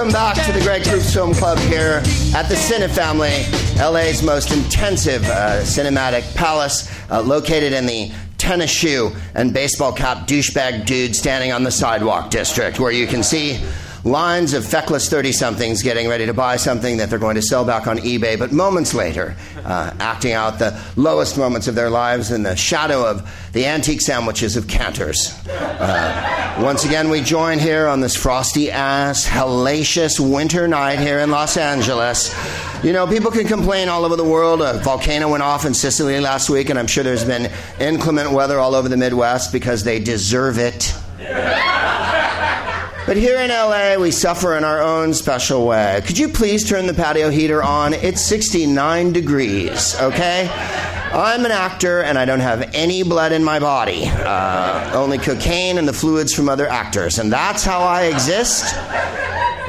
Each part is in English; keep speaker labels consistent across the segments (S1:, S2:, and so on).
S1: Welcome back to the Greg Proops Film Club here at the Cinefamily, LA's most intensive uh, cinematic palace, uh, located in the tennis shoe and baseball cap douchebag dude standing on the sidewalk district, where you can see lines of feckless 30 somethings getting ready to buy something that they're going to sell back on eBay, but moments later, uh, acting out the lowest moments of their lives in the shadow of the antique sandwiches of Canter's. Uh, once again, we join here on this frosty ass, hellacious winter night here in Los Angeles. You know, people can complain all over the world. A volcano went off in Sicily last week, and I'm sure there's been inclement weather all over the Midwest because they deserve it. But here in LA, we suffer in our own special way. Could you please turn the patio heater on? It's 69 degrees, okay? I'm an actor and I don't have any blood in my body, uh, only cocaine and the fluids from other actors. And that's how I exist.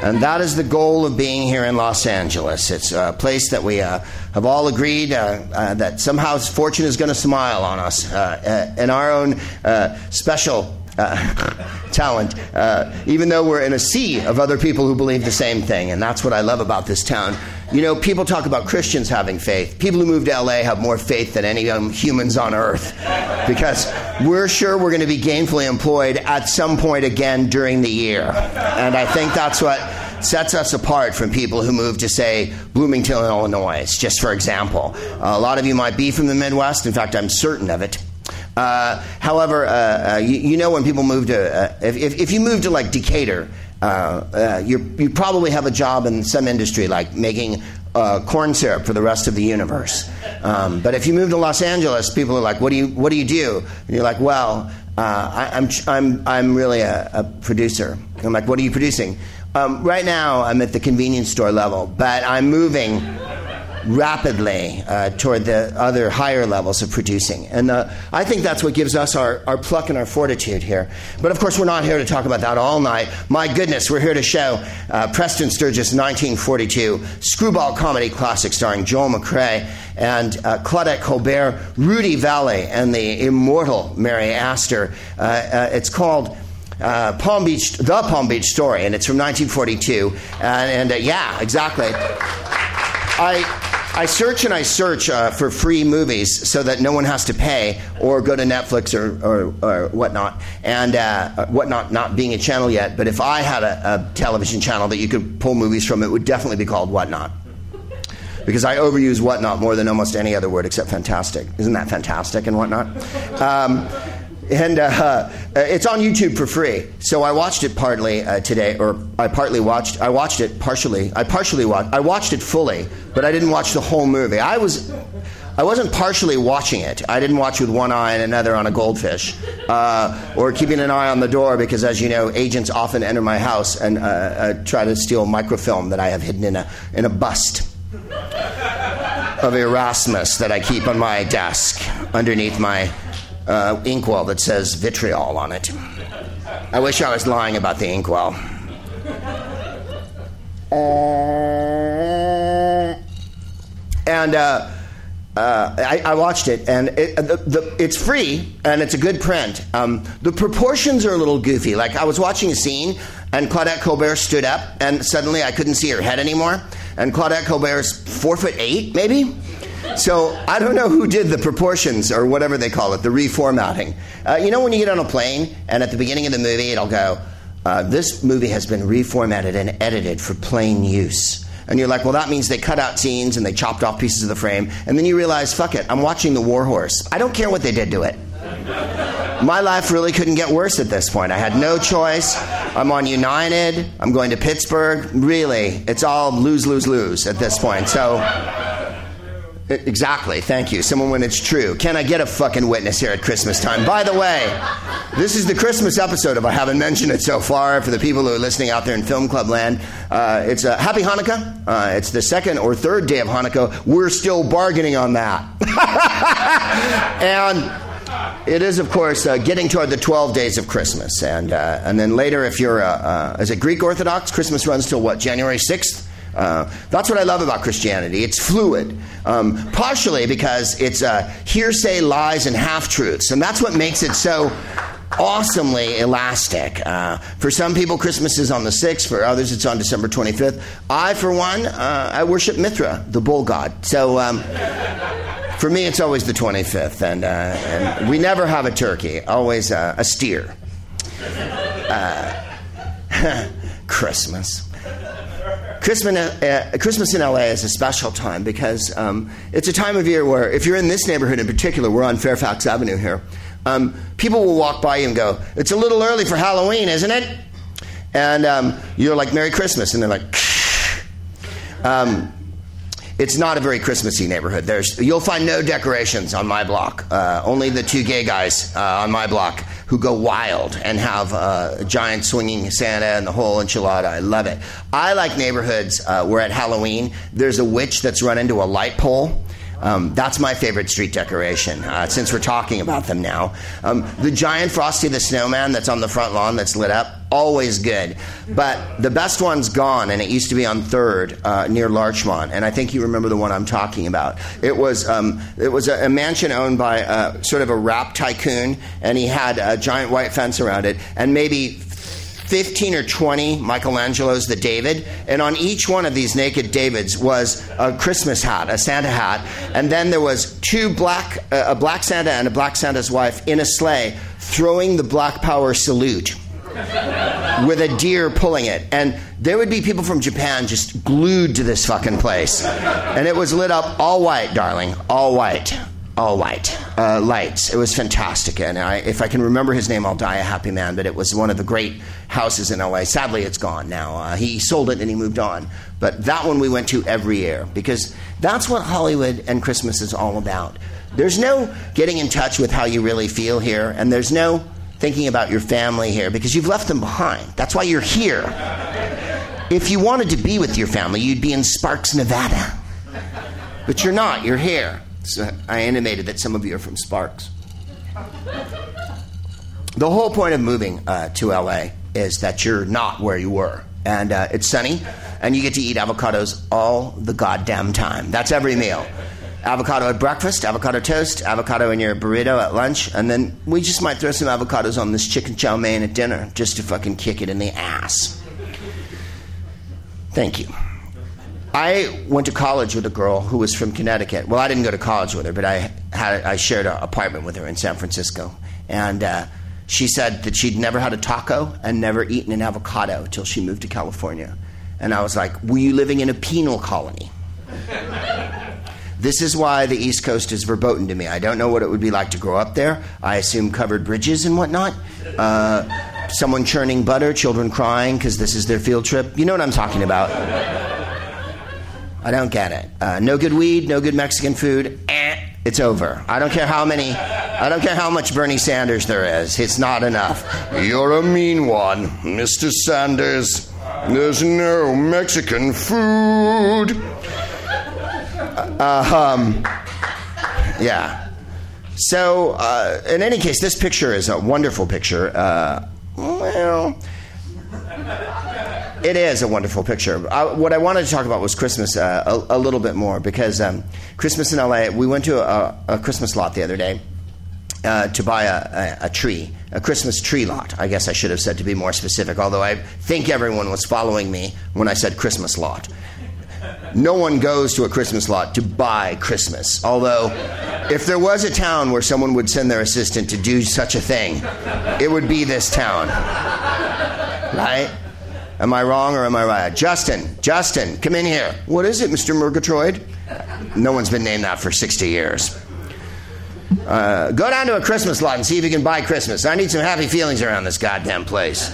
S1: And that is the goal of being here in Los Angeles. It's a place that we uh, have all agreed uh, uh, that somehow fortune is going to smile on us uh, uh, in our own uh, special uh, talent, uh, even though we're in a sea of other people who believe the same thing. And that's what I love about this town. You know, people talk about Christians having faith. People who move to LA have more faith than any um, humans on earth because we're sure we're going to be gainfully employed at some point again during the year. And I think that's what sets us apart from people who move to, say, Bloomington, Illinois, just for example. Uh, a lot of you might be from the Midwest. In fact, I'm certain of it. Uh, however, uh, uh, you, you, know when people move to, uh, if, if, you move to like Decatur, uh, you probably have a job in some industry like making corn syrup for the rest of the universe. Um, but if you move to Los Angeles, people are like, "What do you What do you do?" And you're like, "Well, I, am I'm, I'm I'm really a, a, producer." I'm like, "What are you producing?" Um, right now, I'm at the convenience store level, but I'm moving rapidly uh, toward the other higher levels of producing. And uh, I think that's what gives us our, our pluck and our fortitude here. But of course, we're not here to talk about that all night. My goodness, we're here to show uh, Preston Sturges' 1942 screwball comedy classic starring Joel McCrea and uh, Claudette Colbert, Rudy Vallee, and the immortal Mary Astor. Uh, it's called. Uh, Palm Beach, the Palm Beach Story, and it's from 1942. and, and uh, yeah, exactly. I I search and I search uh, for free movies so that no one has to pay or go to Netflix or, or, or whatnot. And uh, whatnot, not being a channel yet, but if I had a, a, television channel that you could pull movies from, it would definitely be called Whatnot. Because I overuse whatnot more than almost any other word except fantastic. Isn't that fantastic and whatnot? Um, and uh, uh, it's on YouTube for free. So I watched it partly uh, today, or I partly watched. I watched it partially. I partially watched. I watched it fully, but I didn't watch the whole movie. I was. I wasn't partially watching it. I didn't watch with one eye and another on a goldfish, uh, or keeping an eye on the door because, as you know, agents often enter my house and uh, uh, try to steal microfilm that I have hidden in a in a bust of Erasmus that I keep on my desk underneath my uh, inkwell that says vitriol on it. I wish I was lying about the inkwell. Uh, and uh, uh, I, I, watched it, and it, the, the, it's free and it's a good print. Um, the proportions are a little goofy. Like I was watching a scene, and Claudette Colbert stood up, and suddenly I couldn't see her head anymore. And Claudette Colbert's four foot eight, maybe. So I don't know who did the proportions or whatever they call it, the reformatting. Uh, you know, when you get on a plane and at the beginning of the movie it'll go, uh, "This movie has been reformatted and edited for plane use." And you're like, well, that means they cut out scenes and they chopped off pieces of the frame. And then you realize, fuck it, I'm watching The War Horse. I don't care what they did to it. My life really couldn't get worse at this point. I had no choice. I'm on United. I'm going to Pittsburgh. Really, it's all lose, lose, lose at this point. So Exactly. Thank you. Someone when it's true. Can I get a fucking witness here at Christmas time? By the way, this is the Christmas episode, if I haven't mentioned it so far, for the people who are listening out there in Film Club land. Uh, it's a Happy Hanukkah. Uh, it's the second or third day of Hanukkah. We're still bargaining on that. and it is, of course, uh, getting toward the 12 days of Christmas. And, uh, and then later, if you're, uh, uh, is it Greek Orthodox? Christmas runs till what, January 6th? Uh, that's what I love about Christianity. It's fluid, um, partially because it's uh, hearsay, lies, and half truths. And that's what makes it so awesomely elastic. Uh, for some people, Christmas is on the 6th. For others, it's on December 25th. I, for one, uh, I worship Mithra, the bull god. So um, for me, it's always the 25th. And, uh, and we never have a turkey, always a steer. Christmas. Christmas, uh, in LA is a special time because um, it's a time of year where, if you're in this neighborhood in particular, we're on Fairfax Avenue here, um, people will walk by you and go, It's a little early for Halloween, isn't it? And um, you're like, Merry Christmas. And they're like, um, it's not a very Christmassy neighborhood. There's, you'll find no decorations on my block. Uh, only the two gay guys uh, on my block who go wild and have uh, a giant swinging Santa and the whole enchilada. I love it. I like neighborhoods uh, where at Halloween there's a witch that's run into a light pole um, that's my favorite street decoration, uh, since we're talking about them now. Um, the giant Frosty the Snowman that's on the front lawn that's lit up, always good. But the best one's gone, and it used to be on 3rd uh, near Larchmont. And I think you remember the one I'm talking about. It was, um, it was a, a, mansion owned by uh, sort of a rap tycoon, and he had a giant white fence around it, and maybe 15 or 20 Michelangelo's The David, and on each one of these naked Davids was a Christmas hat, a Santa hat, and then there was two black, uh, a black Santa and a black Santa's wife in a sleigh throwing the Black Power salute with a deer pulling it. And there would be people from Japan just glued to this fucking place. And it was lit up all white, darling, all white all white uh, lights. It was fantastic, and I, if I can remember his name, I'll die a happy man. But it was one of the great houses in LA. Sadly, it's gone now. Uh, he sold it and he moved on. But that one we went to every year because that's what Hollywood and Christmas is all about. There's no getting in touch with how you really feel here, and there's no thinking about your family here because you've left them behind. That's why you're here. If you wanted to be with your family, you'd be in Sparks, Nevada. But you're not, you're here. So I animated that some of you are from Sparks. The whole point of moving uh, to LA is that you're not where you were. And uh, it's sunny, and you get to eat avocados all the goddamn time. That's every meal. Avocado at breakfast, avocado toast, avocado in your burrito at lunch, and then we just might throw some avocados on this chicken chow mein at dinner just to fucking kick it in the ass. Thank you. I went to college with a girl who was from Connecticut. Well, I didn't go to college with her, but I had I shared an apartment with her in San Francisco, and uh, she said that she'd never had a taco and never eaten an avocado till she moved to California. And I was like, "Were you living in a penal colony?" This is why the East Coast is verboten to me. I don't know what it would be like to grow up there. I assume covered bridges and whatnot. Uh, someone churning butter, children crying because this is their field trip. You know what I'm talking about. I don't get it. Uh, no good weed, no good Mexican food. Eh, it's over. I don't care how many. I don't care how much Bernie Sanders there is. It's not enough.
S2: You're a mean one, Mr. Sanders. There's no Mexican food.
S1: Uh, um, yeah. So, uh, in any case, this picture is a wonderful picture. Uh, well, it is a wonderful picture. I, what I wanted to talk about was Christmas uh, a, a, little bit more because um, Christmas in LA, we went to a, a Christmas lot the other day uh, to buy a, a, tree, a Christmas tree lot. I guess I should have said to be more specific, although I think everyone was following me when I said Christmas lot. No one goes to a Christmas lot to buy Christmas. Although, if there was a town where someone would send their assistant to do such a thing, it would be this town. Right? Am I wrong or am I right? Justin, Justin, come in here. What is it, Mr. Murgatroyd? No one's been named that for 60 years. Uh, go down to a Christmas lot and see if you can buy Christmas. I need some happy feelings around this goddamn place.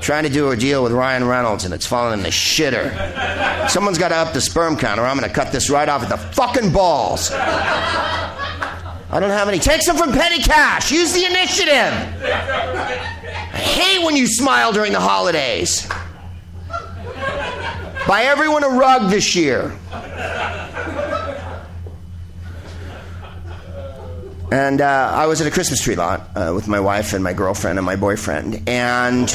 S1: Trying to do a deal with Ryan Reynolds and it's falling in the shitter. Someone's got to up the sperm count or I'm going to cut this right off at the fucking balls. I don't have any. Take some from petty cash. Use the initiative. Hate when you smile during the holidays. Buy everyone a rug this year. And uh, I was at a Christmas tree lot uh, with my wife and my girlfriend and my boyfriend. And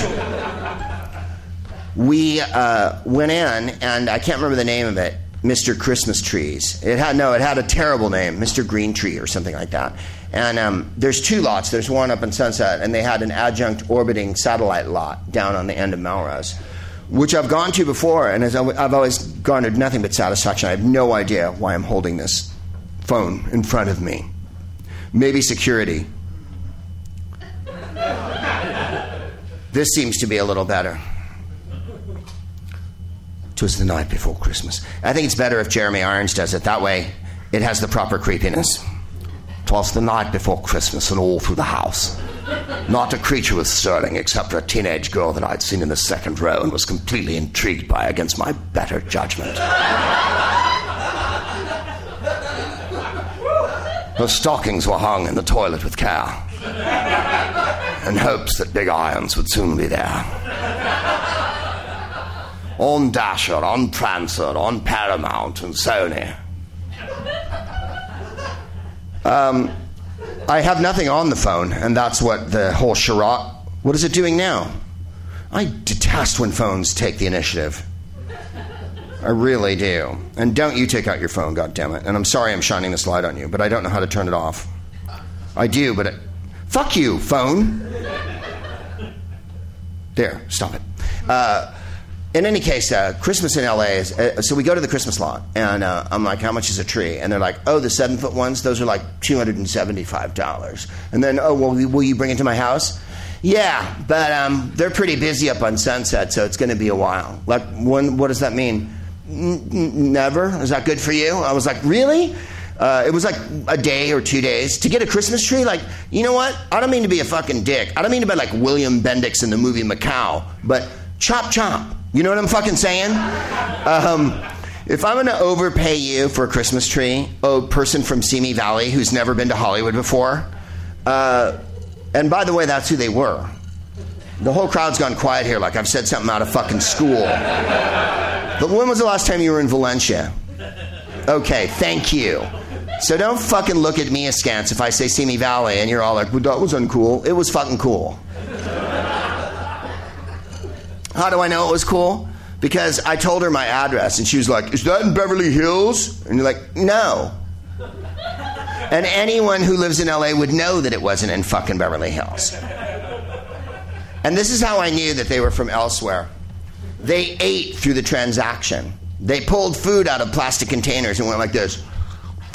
S1: we uh, went in, and I can't remember the name of it. Mr. Christmas Trees. It had no, it had a terrible name, Mr. Green Tree or something like that. And um, there's two lots. There's one up in Sunset, and they had an adjunct orbiting satellite lot down on the end of Melrose, which I've gone to before, and I've always garnered nothing but satisfaction. I have no idea why I'm holding this phone in front of me. Maybe security. this seems to be a little better. Twas the night before Christmas. I think it's better if Jeremy Irons does it. That way, it has the proper creepiness. Twas the night before Christmas, and all through the house. Not a creature was stirring except for a teenage girl that I'd seen in the second row and was completely intrigued by against my better judgment. Her stockings were hung in the toilet with care, in hopes that big irons would soon be there. On Dasher, on Prancer, on Paramount, and Sony. Um, I have nothing on the phone, and that's what the whole charade. What is it doing now? I detest when phones take the initiative. I really do. And don't you take out your phone, God damn it! And I'm sorry I'm shining this light on you, but I don't know how to turn it off. I do, but it, fuck you, phone. There, stop it. Uh, in any case, uh, Christmas in LA is uh, so we go to the Christmas lot, and uh, I'm like, "How much is a tree?" And they're like, "Oh, the seven foot ones, those are like two hundred and seventy five dollars." And then, "Oh, well, will you bring it to my house?" Yeah, but um, they're pretty busy up on Sunset, so it's going to be a while. Like, when, what does that mean? N- never. Is that good for you? I was like, really? Uh, it was like a day or two days to get a Christmas tree. Like, you know what? I don't mean to be a fucking dick. I don't mean to be like William Bendix in the movie Macao, but chop chop. You know what I'm fucking saying? Um, if I'm going to overpay you for a Christmas tree, a person from Simi Valley who's never been to Hollywood before, uh, and by the way, that's who they were. The whole crowd's gone quiet here, like I've said something out of fucking school. But when was the last time you were in Valencia? Okay, thank you. So don't fucking look at me askance if I say Simi Valley and you're all like, well, that was uncool. It was fucking cool. How do I know it was cool? Because I told her my address and she was like, Is that in Beverly Hills? And you're like, No. And anyone who lives in LA would know that it wasn't in fucking Beverly Hills. And this is how I knew that they were from elsewhere. They ate through the transaction. They pulled food out of plastic containers and went like this.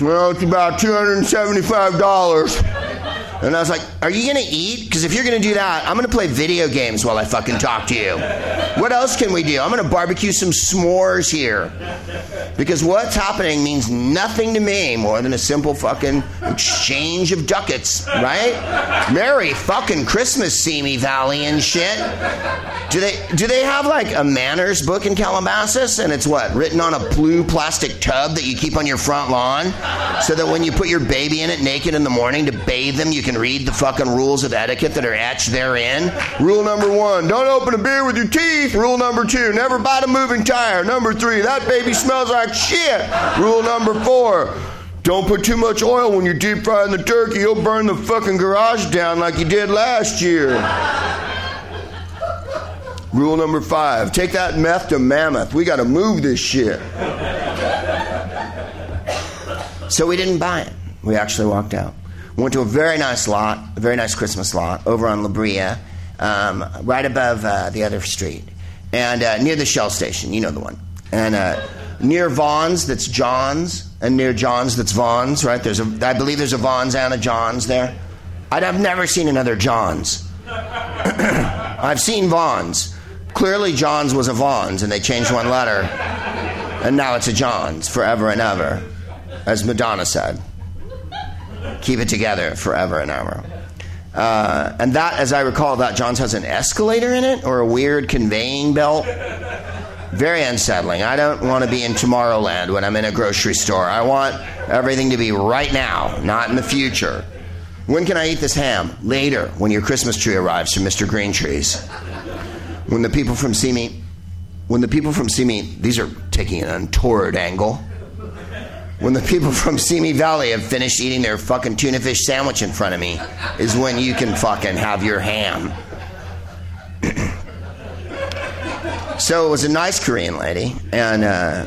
S1: Well, it's about $275. And I was like, Are you going to eat? Because if you're going to do that, I'm going to play video games while I fucking talk to you. What else can we do? I'm going to barbecue some s'mores here. Because what's happening means nothing to me more than a simple fucking exchange of ducats, right? Merry fucking Christmas, Simi Valley and shit. Do they do they have like a manners book in Calabasas and it's what written on a blue plastic tub that you keep on your front lawn so that when you put your baby in it naked in the morning to bathe them you can read the fucking rules of etiquette that are etched therein. Rule number one: don't open a beer with your teeth. Rule number two: never bite a moving tire. Number three: that baby smells like shit. Rule number four. Don't put too much oil when you're deep frying the turkey. You'll burn the fucking garage down like you did last year. Rule number five take that meth to Mammoth. We got to move this shit. So we didn't buy it. We actually walked out. Went to a very nice lot, a very nice Christmas lot over on La Brea, um, right above uh, the other street, and uh, near the Shell station. You know the one. And uh, near Vons, that's Jons, and near Jons, that's Vons. Right? There's a, I believe there's a Vons and a Jons there. I've never seen another Jons. I've seen Vons. Clearly, Jons was a Vons, and they changed one letter, and now it's a Jons forever and ever, as Madonna said. Keep it together forever and ever. Uh, and that, as I recall, that Jons has an escalator in it or a weird conveying belt. Very unsettling. I don't want to be in Tomorrowland when I'm in a grocery store. I want everything to be right now, not in the future. When can I eat this ham? Later, when your Christmas tree arrives from Mr. Green Trees. When the people from Simi, when the people from Simi, these are taking an untoward angle. When the people from Simi Valley have finished eating their fucking tuna fish sandwich in front of me, is when you can fucking have your ham. so it was a nice Korean lady, and uh,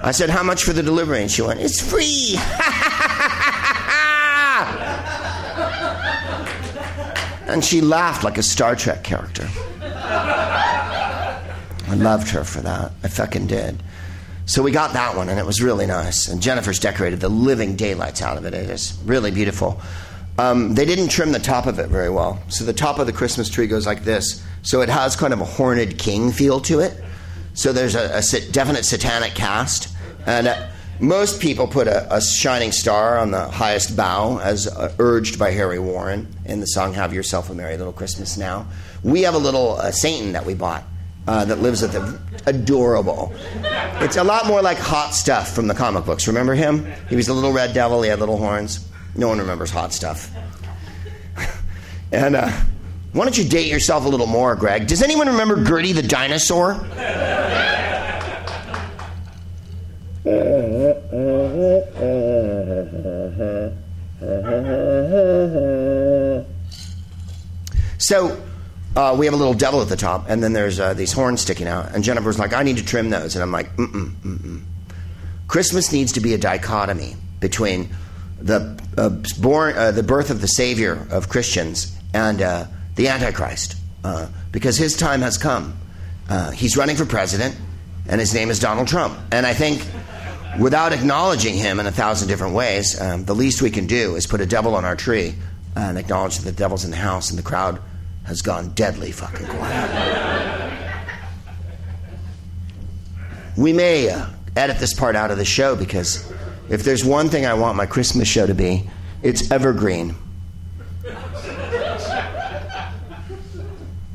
S1: I said, How much for the delivery? And she went, It's free. and she laughed like a Star Trek character. I loved her for that. I fucking did. So we got that one, and it was really nice. And Jennifer's decorated the living daylights out of it. It is really beautiful. Um, they didn't trim the top of it very well. So the top of the Christmas tree goes like this. So it has kind of a horned king feel to it. So there's a, a definite satanic cast. And uh, most people put a, a, shining star on the highest bough, as uh, urged by Harry Warren in the song Have Yourself a Merry Little Christmas Now. We have a little uh, Satan that we bought. Uh, that lives at the adorable. It's a lot more like hot stuff from the comic books. Remember him? He was a little red devil. He had little horns. No one remembers hot stuff. and uh, why don't you date yourself a little more, Greg? Does anyone remember Gertie the dinosaur? So uh, we have a little devil at the top, and then there's uh, these horns sticking out. And Jennifer's like, I need to trim those. And I'm like, mm-mm, mm-mm. Christmas needs to be a dichotomy between the, uh, born, uh, the birth of the Savior of Christians and uh, the Antichrist, uh, because his time has come. he's running for president, and his name is Donald Trump. And I think without acknowledging him in a thousand different ways, um, the least we can do is put a devil on our tree and acknowledge that the devil's in the house and the crowd has gone deadly fucking quiet. we may uh, edit this part out of the show because if there's one thing I want my Christmas show to be, it's evergreen.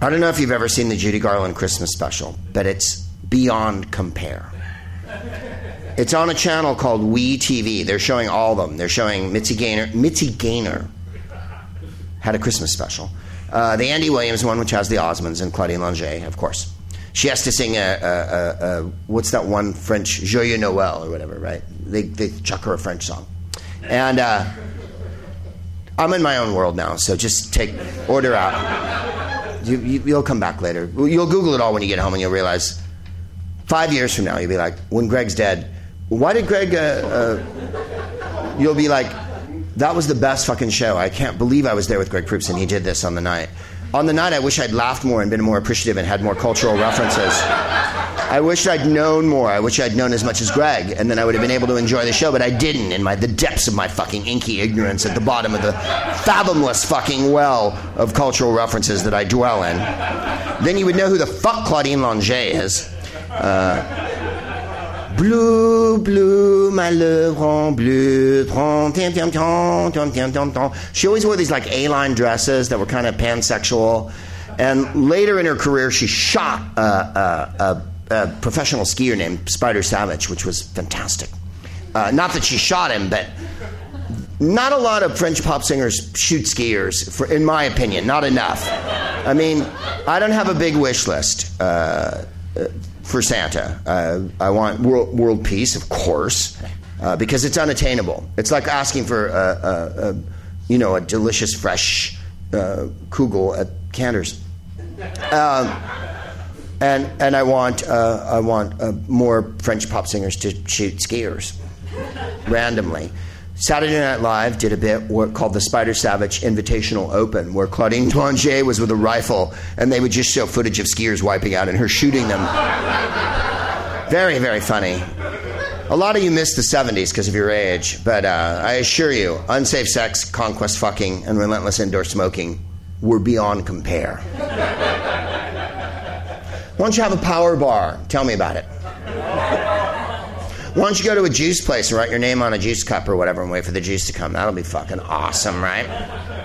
S1: I don't know if you've ever seen the Judy Garland Christmas special, but it's beyond compare. It's on a channel called We TV. They're showing all of them. They're showing Mitzi Gaynor. Mitzi Gaynor had a Christmas special. Uh, the Andy Williams one, which has the Osmonds and Claudine Longet, of course. She has to sing a, a, a, a what's that one French Joyeux Noël or whatever, right? They, they chuck her a French song. And uh, I'm in my own world now, so just take order out. You, you, you'll come back later. You'll Google it all when you get home, and you'll realize five years from now, you'll be like, when Greg's dead, why did Greg? Uh, uh, you'll be like, that was the best fucking show. I can't believe I was there with Greg Proops and he did this on the night. On the night, I wish I'd laughed more and been more appreciative and had more cultural references. I wish I'd known more. I wish I'd known as much as Greg, and then I would have been able to enjoy the show. But I didn't. In my the depths of my fucking inky ignorance, at the bottom of the fathomless fucking well of cultural references that I dwell in, then you would know who the fuck Claudine Longet is. Uh, Blue, blue, my love en bleu. She always wore these like A-line dresses that were kind of pansexual. And later in her career, she shot a, a, a, a professional skier named Spider Sabich, which was fantastic. Uh, not that she shot him, but not a lot of French pop singers shoot skiers, for, in my opinion. Not enough. I mean, I don't have a big wish list. Uh, for Santa. Uh, I want world, world, peace, of course, uh, because it's unattainable. It's like asking for a, a, a you know a delicious fresh uh, kugel at Canter's. Um, and and I want uh, I want uh, more French pop singers to shoot skiers randomly. Saturday Night Live did a bit called the Spider Sabich Invitational Open, where Claudine Longet was with a rifle, and they would just show footage of skiers wiping out and her shooting them. very, very funny. A lot of you missed the 70s because of your age, but uh, I assure you, unsafe sex, conquest fucking, and relentless indoor smoking were beyond compare. Why don't you have a power bar? Tell me about it. Why don't you go to a juice place and write your name on a juice cup or whatever and wait for the juice to come? That'll be fucking awesome, right?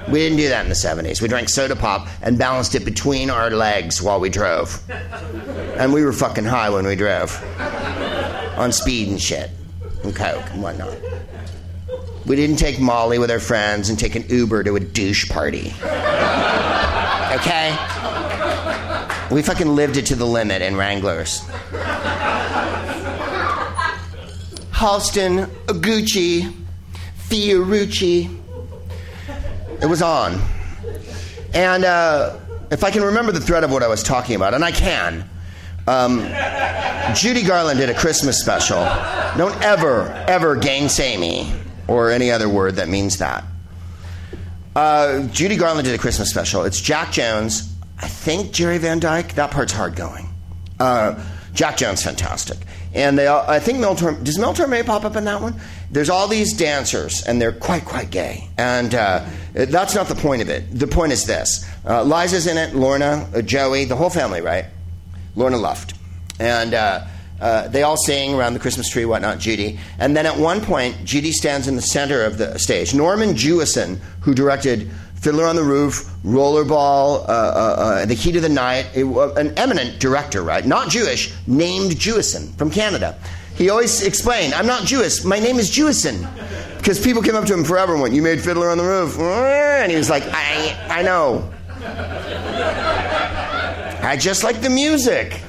S1: We didn't do that in the 70s. We drank soda pop and balanced it between our legs while we drove. And we were fucking high when we drove. On speed and shit. And coke and whatnot. We didn't take Molly with our friends and take an Uber to a douche party. Okay? We fucking lived it to the limit in Wranglers. Halston, Gucci, Fiorucci. It was on. And uh, if I can remember the thread of what I was talking about, and I can, Um, Judy Garland did a Christmas special. Don't ever, ever gainsay me or any other word that means that. Uh, Judy Garland did a Christmas special. It's Jack Jones, I think Jerry Van Dyke. That part's hard going. Uh, Jack Jones, fantastic. And they, all, I think Mel Torme, does Mel Torme pop up in that one? There's all these dancers, and they're quite, quite gay. And uh, that's not the point of it. The point is this uh, Liza's in it, Lorna, uh, Joey, the whole family, right? Lorna Luft. And uh, uh, they all sing around the Christmas tree, whatnot, Judy. And then at one point, Judy stands in the center of the stage. Norman Jewison, who directed Fiddler on the Roof, Rollerball, uh, uh, uh The Heat of the Night, an eminent director, right? Not Jewish, named Jewison from Canada. He always explained, I'm not Jewish, my name is Jewison. Because people came up to him forever and went, You made Fiddler on the Roof. And he was like, I, I know. I just like the music.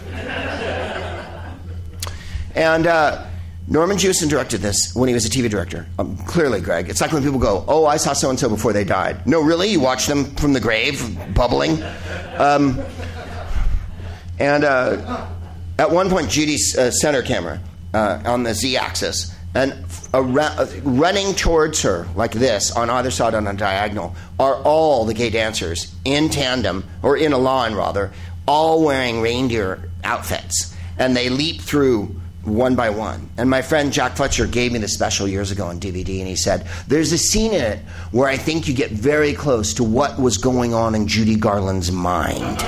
S1: And uh, Norman Jewison directed this when he was a TV director. Um, clearly, Greg. It's like when people go, Oh, I saw so and so before they died. No, really? You watched them from the grave, bubbling? Um, and uh, at one point, Judy's uh, center camera uh, on the Z axis, and uh, running towards her like this on either side on a diagonal are all the gay dancers in tandem, or in a line rather, all wearing reindeer outfits. And they leap through one by one. And my friend Jack Fletcher gave me the special years ago on DVD, and he said, There's a scene in it where I think you get very close to what was going on in Judy Garland's mind.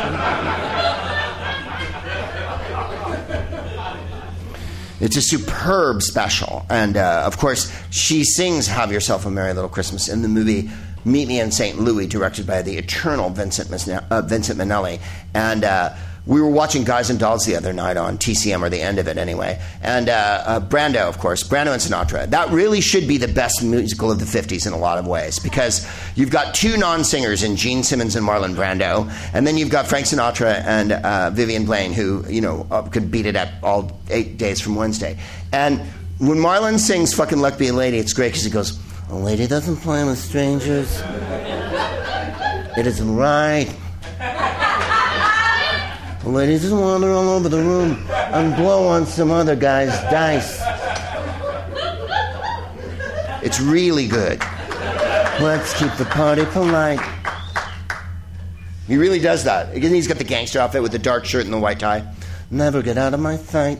S1: It's a superb special. And uh, of course, she sings Have Yourself a Merry Little Christmas in the movie Meet Me in St. Louis, directed by the eternal Vincent, uh, Vincent Minnelli. And uh, we were watching Guys and Dolls the other night on TCM, or the end of it anyway. And uh, uh, Brando, of course, Brando and Sinatra. That really should be the best musical of the 50s in a lot of ways because you've got two non singers in Jean Simmons and Marlon Brando, and then you've got Frank Sinatra and uh, Vivian Blaine, who, you know, uh, could beat it at all eight days from Wednesday. And when Marlon sings fucking Luck Be a Lady, it's great because he goes, A lady doesn't play with strangers. It isn't right. Ladies just wander all over the room and blow on some other guy's dice. It's really good. Let's keep the party polite. He really does that. Again, he's got the gangster outfit with the dark shirt and the white tie. Never get out of my sight.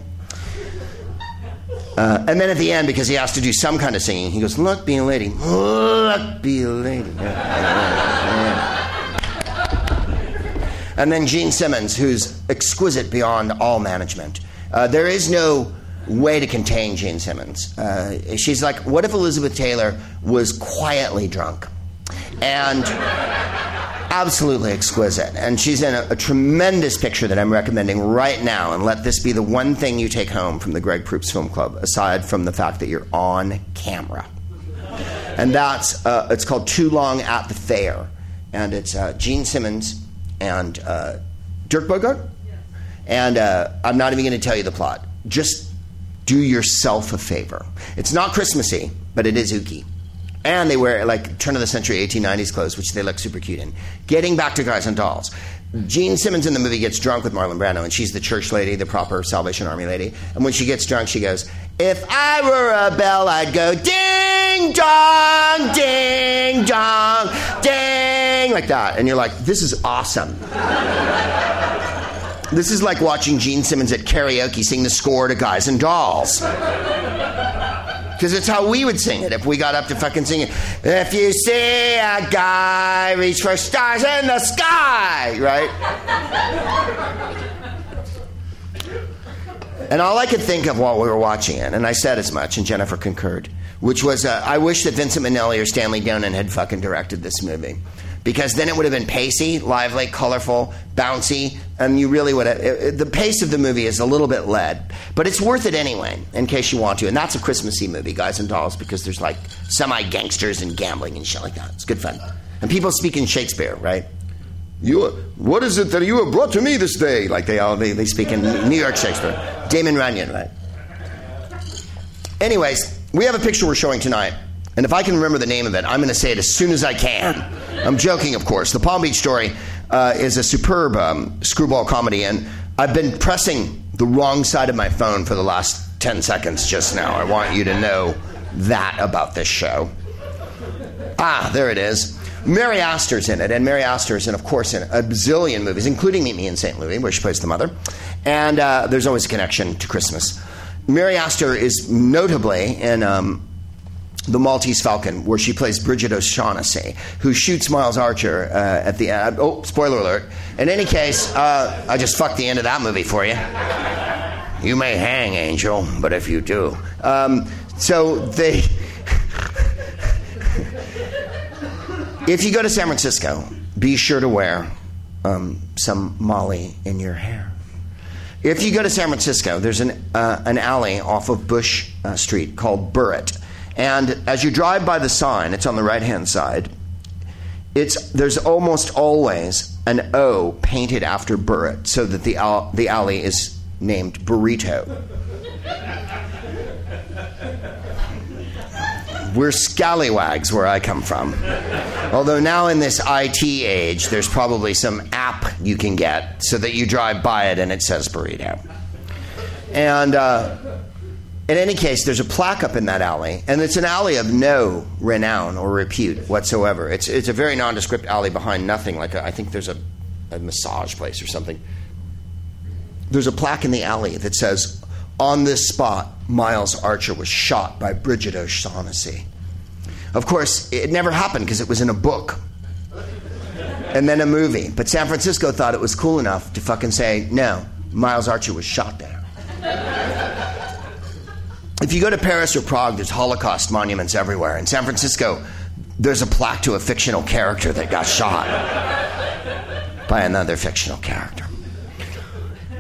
S1: Uh, and then at the end, because he has to do some kind of singing, he goes, Look, be a lady. Look, be a lady. And then Jean Simmons, who's exquisite beyond all management. Uh, there is no way to contain Jean Simmons. Uh, she's like, what if Elizabeth Taylor was quietly drunk? And absolutely exquisite. And she's in a, a, tremendous picture that I'm recommending right now. And let this be the one thing you take home from the Greg Proops Film Club, aside from the fact that you're on camera. And that's, uh, it's called Too Long at the Fair. And it's uh, Jean Simmons and uh, Dirk Bogarde. And uh, I'm not even going to tell you the plot. Just do yourself a favor. It's not Christmassy, but it is ooky. And they wear like turn of the century 1890s clothes, which they look super cute in. Getting back to Guys and Dolls. Jean Simmons in the movie gets drunk with Marlon Brando, and she's the church lady, the proper Salvation Army lady. And when she gets drunk, she goes, If I were a bell, I'd go ding dong, ding dong, ding, like that. And you're like, This is awesome. this is like watching Jean Simmons at karaoke sing the score to Guys and Dolls. Because it's how we would sing it if we got up to fucking sing it. If you see a guy reach for stars in the sky, right? and all I could think of while we were watching it, and I said as much, and Jennifer concurred, which was uh, I wish that Vincent Minnelli or Stanley Donen had fucking directed this movie because then it would have been pacey, lively, colorful, bouncy, and you really would have. It, the pace of the movie is a little bit led, but it's worth it anyway, in case you want to. And that's a Christmassy movie, Guys and Dolls, because there's like semi gangsters and gambling and shit like that. It's good fun. And people speak in Shakespeare, right?
S2: You, what is it that you have brought to me this day?
S1: Like they all they, they speak in New York Shakespeare. Damon Runyon, right? Anyways, we have a picture we're showing tonight and if I can remember the name of it, I'm going to say it as soon as I can. I'm joking, of course. The Palm Beach Story uh, is a superb um, screwball comedy, and I've been pressing the wrong side of my phone for the last 10 seconds just now. I want you to know that about this show. Ah, there it is. Mary Astor's in it, and Mary Astor's in, of course, in a bazillion movies, including Meet Me in St. Louis, where she plays the mother. And uh, there's always a connection to Christmas. Mary Astor is notably in um, The Maltese Falcon, where she plays Brigid O'Shaughnessy, who shoots Miles Archer uh, at the end. Oh, spoiler alert. In any case, uh, I just fucked the end of that movie for you. You may hang, Angel, but if you do. Um, so they. if you go to San Francisco, be sure to wear um, some Molly in your hair. If you go to San Francisco, there's an, uh, an alley off of Bush uh, Street called Burritt. And as you drive by the sign, it's on the right hand side, it's, there's almost always an O painted after Burritt so that the, al- the alley is named Burrito. We're scallywags where I come from. Although now in this IT age, there's probably some app you can get so that you drive by it and it says burrito. And uh, in any case, there's a plaque up in that alley, and it's an alley of no renown or repute whatsoever. It's, it's a very nondescript alley behind nothing. Like a, I think there's a, a massage place or something. There's a plaque in the alley that says, on this spot, Miles Archer was shot by Brigid O'Shaughnessy. Of course, it never happened because it was in a book and then a movie. But San Francisco thought it was cool enough to fucking say, no, Miles Archer was shot there. If you go to Paris or Prague, there's Holocaust monuments everywhere. In San Francisco, there's a plaque to a fictional character that got shot by another fictional character.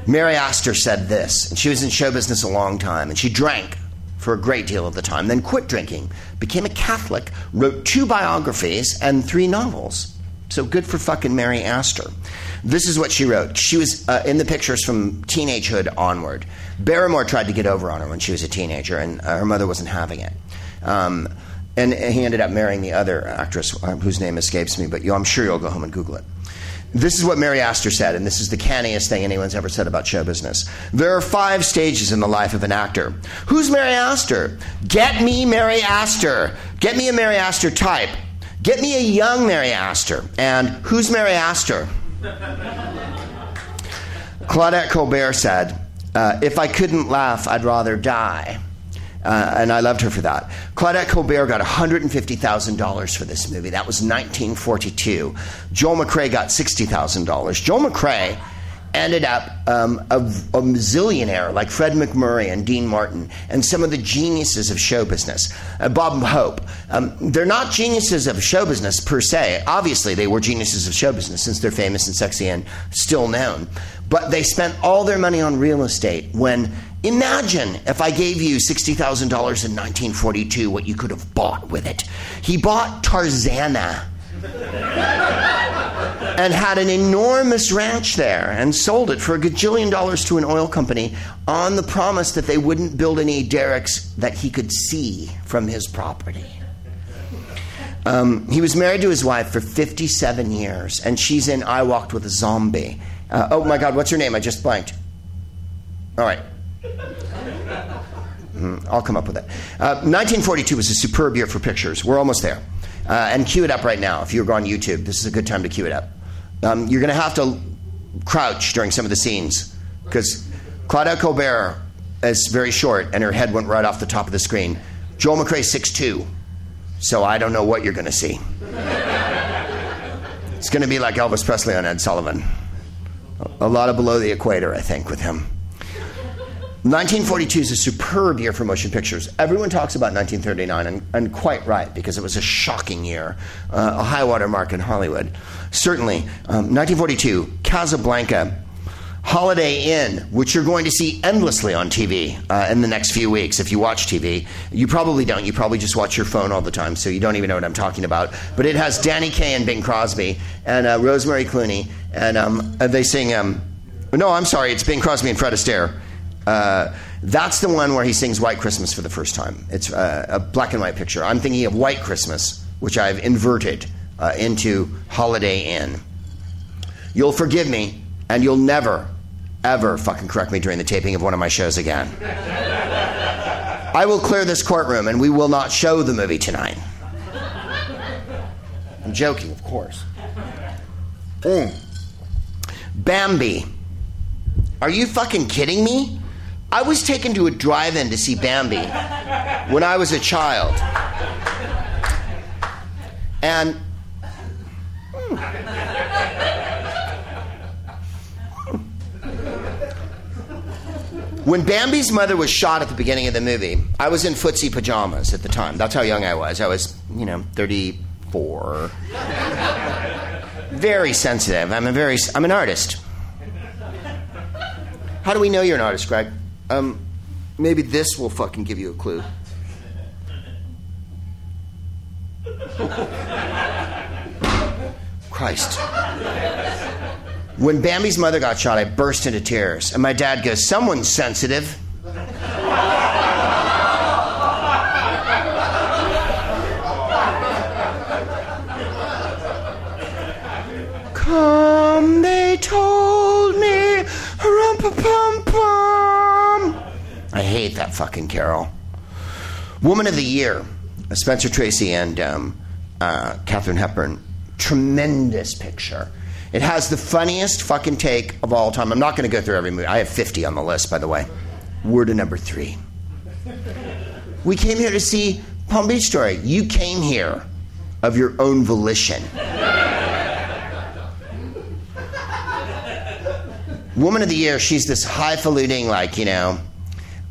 S1: Mary Astor said this, and she was in show business a long time, and she drank for a great deal of the time, then quit drinking, became a Catholic, wrote two biographies and three novels. So good for fucking Mary Astor. This is what she wrote. She was uh, in the pictures from teenagehood onward. Barrymore tried to get over on her when she was a teenager, and uh, her mother wasn't having it. Um, and he ended up marrying the other actress, uh, whose name escapes me, but you, I'm sure you'll go home and Google it. This is what Mary Astor said, and this is the canniest thing anyone's ever said about show business. There are five stages in the life of an actor. Who's Mary Astor? Get me Mary Astor. Get me a Mary Astor type. Get me a young Mary Astor. And who's Mary Astor? Claudette Colbert said, uh, If I couldn't laugh, I'd rather die. Uh, and I loved her for that. Claudette Colbert got $150,000 for this movie. That was 1942. Joel McCrea got $60,000. Joel McCrea ended up um, a, a zillionaire like Fred MacMurray and Dean Martin and some of the geniuses of show business. Uh, Bob Hope. Um, they're not geniuses of show business per se. Obviously, they were geniuses of show business since they're famous and sexy and still known. But they spent all their money on real estate when Imagine if I gave you $60,000 in 1942, what you could have bought with it. He bought Tarzana and had an enormous ranch there and sold it for a gajillion dollars to an oil company on the promise that they wouldn't build any derricks that he could see from his property. Um, he was married to his wife for 57 years, and she's in I Walked with a Zombie. Uh, oh my God, what's her name? I just blanked. All right. Mm, I'll come up with it. Uh, 1942 was a superb year for pictures. We're almost there. Uh, and cue it up right now. If you're on YouTube, this is a good time to cue it up. Um, you're going to have to crouch during some of the scenes because Claudette Colbert is very short and her head went right off the top of the screen. Joel McCrea 6'2, so I don't know what you're going to see. it's going to be like Elvis Presley on Ed Sullivan. A lot of below the equator, I think, with him. 1942 is a superb year for motion pictures. Everyone talks about 1939, and, and quite right, because it was a shocking year, uh, a high water mark in Hollywood. Certainly, um, 1942, Casablanca, Holiday Inn, which you're going to see endlessly on TV uh, in the next few weeks if you watch TV. You probably don't. You probably just watch your phone all the time, so you don't even know what I'm talking about. But it has Danny Kaye and Bing Crosby and uh, Rosemary Clooney, and um, they sing. Um, no, I'm sorry, it's Bing Crosby and Fred Astaire. Uh, that's the one where he sings White Christmas for the first time. It's uh, a black and white picture. I'm thinking of White Christmas, which I've inverted uh, into Holiday Inn. You'll forgive me, and you'll never, ever fucking correct me during the taping of one of my shows again. I will clear this courtroom and we will not show the movie tonight. I'm joking, of course. Mm. Bambi. Are you fucking kidding me? I was taken to a drive in to see Bambi when I was a child. And. Hmm. When Bambi's mother was shot at the beginning of the movie, I was in footsie pajamas at the time. That's how young I was. I was, you know, 34. Very sensitive. I'm a very I'm an artist. How do we know you're an artist, Greg? Um, maybe this will fucking give you a clue. Christ. When Bambi's mother got shot, I burst into tears. And my dad goes, Someone's sensitive. Come, they told me. Rum-pa-pum-pum. I hate that fucking carol. Woman of the Year, Spencer Tracy and um, uh, Katharine Hepburn. Tremendous picture. It has the funniest fucking take of all time. I'm not going to go through every movie. I have 50 on the list, by the way. Word to number three. We came here to see Palm Beach Story. You came here of your own volition. Woman of the Year, she's this highfalutin, like, you know,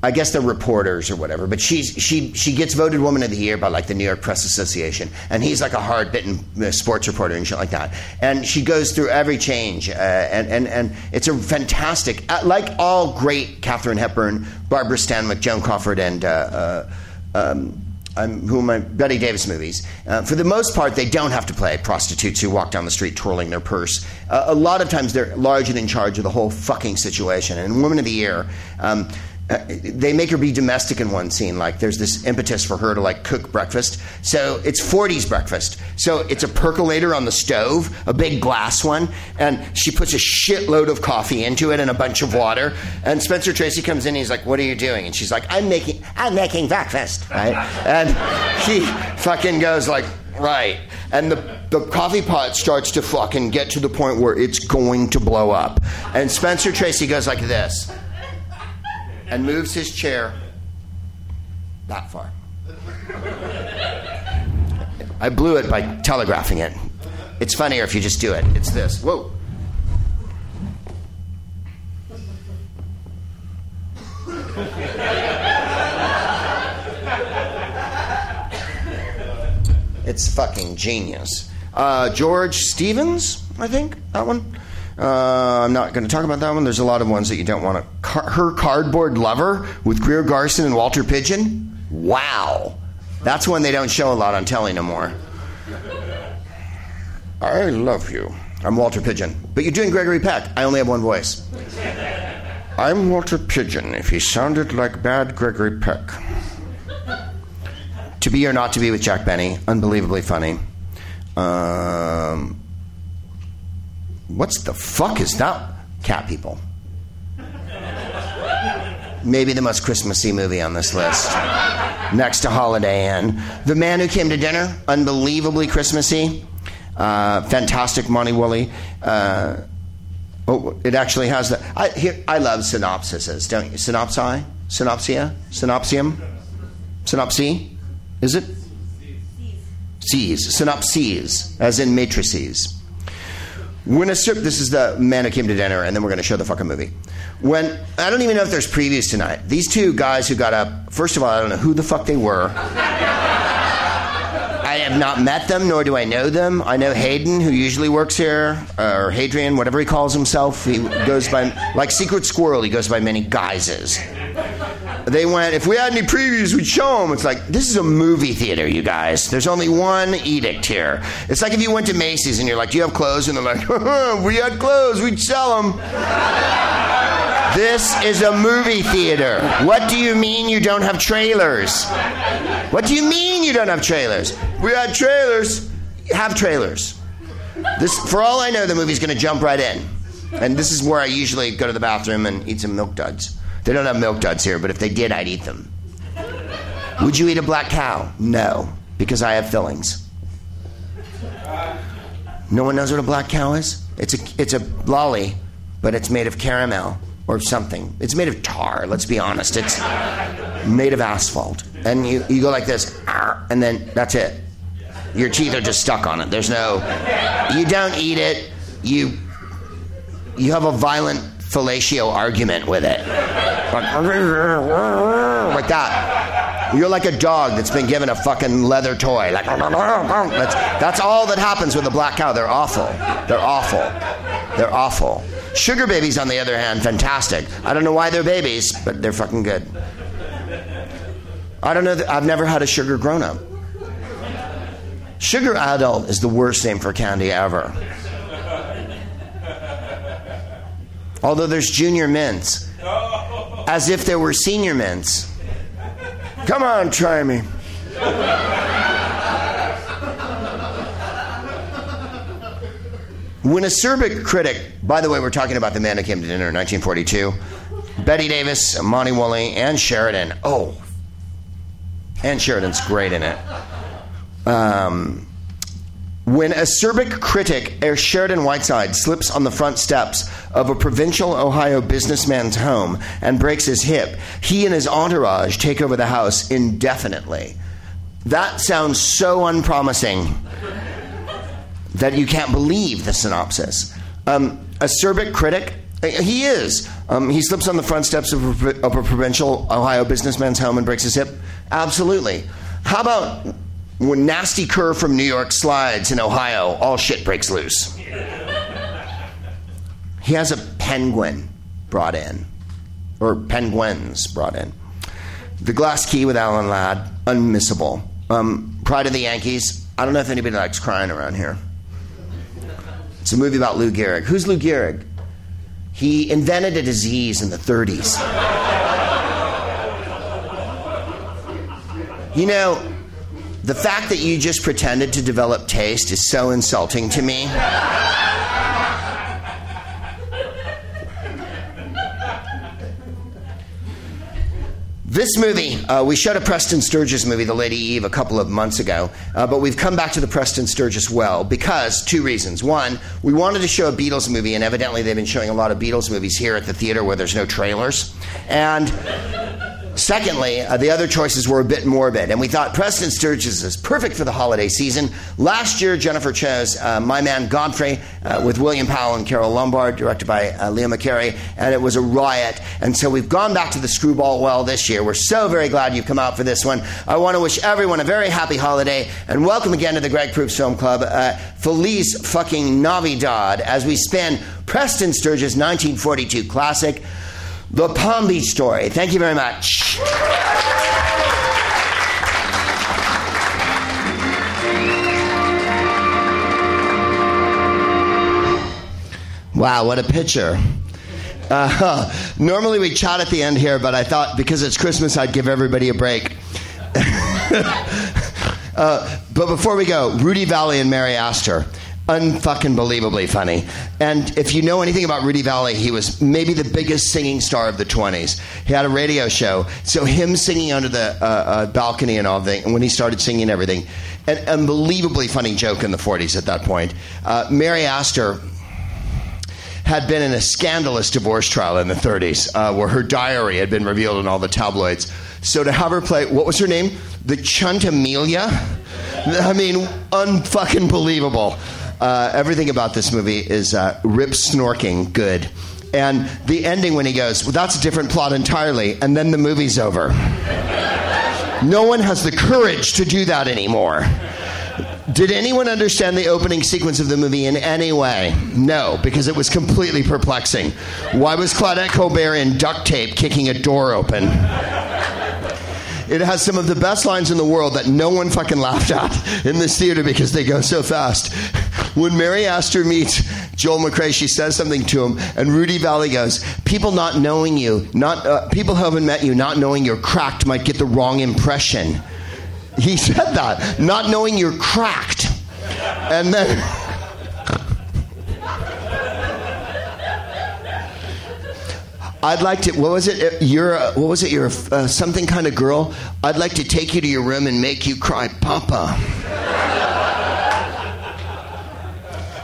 S1: I guess they're reporters or whatever, but she's, she, she gets voted Woman of the Year by like the New York Press Association, and he's like a hard bitten uh, sports reporter and shit like that. And she goes through every change, uh, and, and, and it's a fantastic, uh, like all great Katharine Hepburn, Barbara Stanwyck, Joan Crawford, and uh, uh um, um, who am I, Bette Davis movies. Uh, for the most part, they don't have to play prostitutes who walk down the street twirling their purse. Uh, a lot of times, they're large and in charge of the whole fucking situation. And Woman of the Year. Um, uh, they make her be domestic in one scene. Like there's this impetus for her to like cook breakfast. So it's 40s breakfast. So it's a percolator on the stove, a big glass one, and she puts a shitload of coffee into it and a bunch of water. And Spencer Tracy comes in. he's like, "What are you doing?" And she's like, "I'm making, I'm making breakfast." Right? And he fucking goes like, "Right." And the the coffee pot starts to fucking get to the point where it's going to blow up. And Spencer Tracy goes like this and moves his chair that far. I blew it by telegraphing it. It's funnier if you just do it. It's this. Whoa. it's fucking genius. Uh, George Stevens, I think, that one. Uh, I'm not going to talk about that one. There's a lot of ones that you don't want to. Car- Her Cardboard Lover with Greer Garson and Walter Pidgeon. Wow. That's one they don't show a lot on telly no more. I love you. I'm Walter Pidgeon. But you're doing Gregory Peck. I only have one voice. I'm Walter Pidgeon if he sounded like bad Gregory Peck. to be or not to be with Jack Benny. Unbelievably funny. Um, What's the fuck is that? Cat people. Maybe the most Christmassy movie on this list. Next to Holiday Inn. The Man Who Came to Dinner, unbelievably Christmassy. Uh, fantastic Monty Woolley. Uh, oh, it actually has the. I, here, I love synopsises, don't you? Synopsi? Synopsia? Synopsium? Synopsy? Is it? C's. Synopses, as in matrices. When a this is the man who came to dinner, and then we're going to show the fucking movie. When I don't even know if there's previews tonight. These two guys who got up. First of all, I don't know who the fuck they were. I have not met them, nor do I know them. I know Hayden, who usually works here, or Hadrian, whatever he calls himself. He goes by like Secret Squirrel. He goes by many guises they went, if we had any previews, we'd show them. It's like, this is a movie theater, you guys. There's only one edict here. It's like if you went to Macy's and you're like, do you have clothes? And they're like, we had clothes, we'd sell them. this is a movie theater. What do you mean you don't have trailers? What do you mean you don't have trailers? We had trailers. Have trailers. This, for all I know, the movie's going to jump right in. And this is where I usually go to the bathroom and eat some milk duds. They don't have milk duds here, but if they did, I'd eat them. Would you eat a black cow? No, because I have fillings. No one knows what a black cow is? It's a, it's a lolly, but it's made of caramel or something. It's made of tar, let's be honest. It's made of asphalt. And you, you go like this, and then that's it. Your teeth are just stuck on it. There's no, you don't eat it. You, you have a violent fellatio argument with it. Like that. You're like a dog that's been given a fucking leather toy. Like that's, that's all that happens with a black cow. They're awful. They're awful. They're awful. Sugar babies, on the other hand, fantastic. I don't know why they're babies, but they're fucking good. I don't know. That, I've never had a sugar grown up. Sugar adult is the worst name for candy ever. Although there's junior mints, as if there were senior mints. Come on, try me. When a acerbic critic, by the way, we're talking about the man who came to dinner in 1942, Bette Davis, Monty Woolley, Ann Sheridan. Oh, Ann Sheridan's great in it. Um, when a acerbic critic, Er Sheridan Whiteside, slips on the front steps of a provincial Ohio businessman's home and breaks his hip, he and his entourage take over the house indefinitely. That sounds so unpromising that you can't believe the synopsis. Um, acerbic critic, he is. Um, he slips on the front steps of a, of a provincial Ohio businessman's home and breaks his hip. Absolutely. How about when Nasty Kerr from New York slides in Ohio, all shit breaks loose? He has a penguin brought in, or penguins brought in. The Glass Key with Alan Ladd, unmissable. Um, Pride of the Yankees. I don't know if anybody likes crying around here. It's a movie about Lou Gehrig. Who's Lou Gehrig? He invented a disease in the 30s. You know, the fact that you just pretended to develop taste is so insulting to me. This movie, uh, we showed a Preston Sturges movie, The Lady Eve, a couple of months ago, uh, but we've come back to the Preston Sturges well because two reasons. One, we wanted to show a Beatles movie, and evidently they've been showing a lot of Beatles movies here at the theater where there's no trailers. And Secondly, uh, the other choices were a bit morbid, and we thought Preston Sturges is perfect for the holiday season. Last year, Jennifer chose uh, My Man Godfrey uh, with William Powell and Carole Lombard, directed by uh, Leo McCarey, and it was a riot. And so we've gone back to the screwball well this year. We're so very glad you've come out for this one. I want to wish everyone a very happy holiday, and welcome again to the Greg Proops Film Club. Uh, Feliz fucking Navidad as we spin Preston Sturges' 1942 classic. The Palm Beach Story. Thank you very much. Wow, what a picture. Uh, normally we chat at the end here, but I thought because it's Christmas, I'd give everybody a break. uh, but before we go, Rudy Vallee and Mary Astor unfucking believably funny. And if you know anything about Rudy Vallee, he was maybe the biggest singing star of the 20s. He had a radio show, so him singing under the uh, uh, balcony and all that, and when he started singing everything, an unbelievably funny joke in the 40s at that point. Uh, Mary Astor had been in a scandalous divorce trial in the 30s, uh, where her diary had been revealed in all the tabloids. So to have her play, what was her name? The Centimillia? I mean, unfucking believable. Uh, everything about this movie is uh, rip snorking good. And the ending when he goes, well, that's a different plot entirely, and then the movie's over. no one has the courage to do that anymore. Did anyone understand the opening sequence of the movie in any way? No, because it was completely perplexing. Why was Claudette Colbert in duct tape kicking a door open? It has some of the best lines in the world that no one fucking laughed at in this theater because they go so fast. When Mary Astor meets Joel McCrea, she says something to him, and Rudy Vallee goes, "People not knowing you, not uh, people who haven't met you, not knowing you're cracked, might get the wrong impression." He said that, not knowing you're cracked, and then. I'd like to. What was it? You're. A, what was it? You're a, uh, something kind of girl. I'd like to take you to your room and make you cry, Papa.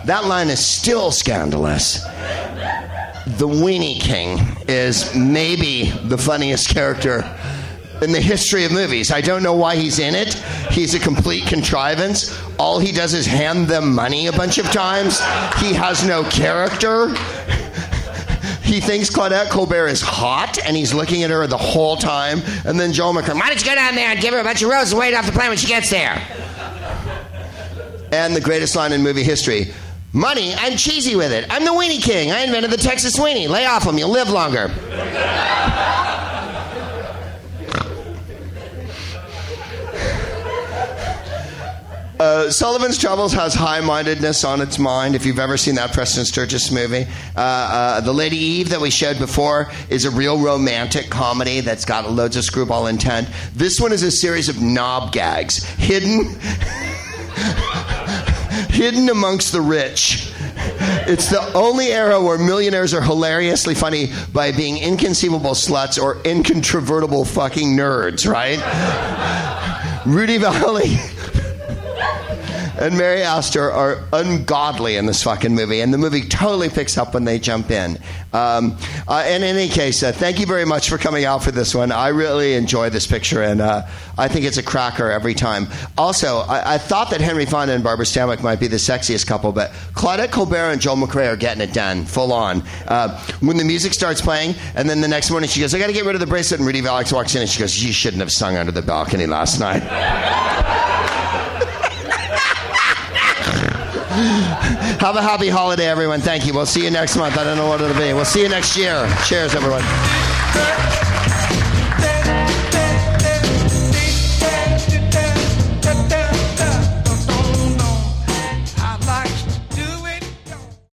S1: That line is still scandalous. The Weenie King is maybe the funniest character in the history of movies. I don't know why he's in it. He's a complete contrivance. All he does is hand them money a bunch of times. He has no character. He thinks Claudette Colbert is hot, and he's looking at her the whole time. And then Joel McCrea, why don't you go down there and give her a bunch of roses and wait off the plane when she gets there? And the greatest line in movie history. Money, I'm cheesy with it. I'm the weenie king. I invented the Texas weenie. Lay off them, you'll live longer. Uh, Sullivan's Travels has high mindedness on its mind. If you've ever seen that Preston Sturges movie, uh, uh, The Lady Eve that we showed before is a real romantic comedy that's got loads of screwball intent. This one is a series of knob gags hidden, hidden amongst the rich. It's the only era where millionaires are hilariously funny by being inconceivable sluts or incontrovertible fucking nerds, right? Rudy Vallee and Mary Astor are ungodly in this fucking movie, and the movie totally picks up when they jump in. Um, uh, in any case, uh, thank you very much for coming out for this one. I really enjoy this picture, and uh, I think it's a cracker every time. Also, I, I, thought that Henry Fonda and Barbara Stanwyck might be the sexiest couple, but Claudette Colbert and Joel McCrea are getting it done, full on. Uh, when the music starts playing, and then the next morning she goes, I got to get rid of the bracelet, and Rudy Vallee walks in, and she goes, You shouldn't have sung under the balcony last night. Have a happy holiday, everyone. Thank you. We'll see you next month. I don't know what it'll be. We'll see you next year. Cheers, everyone.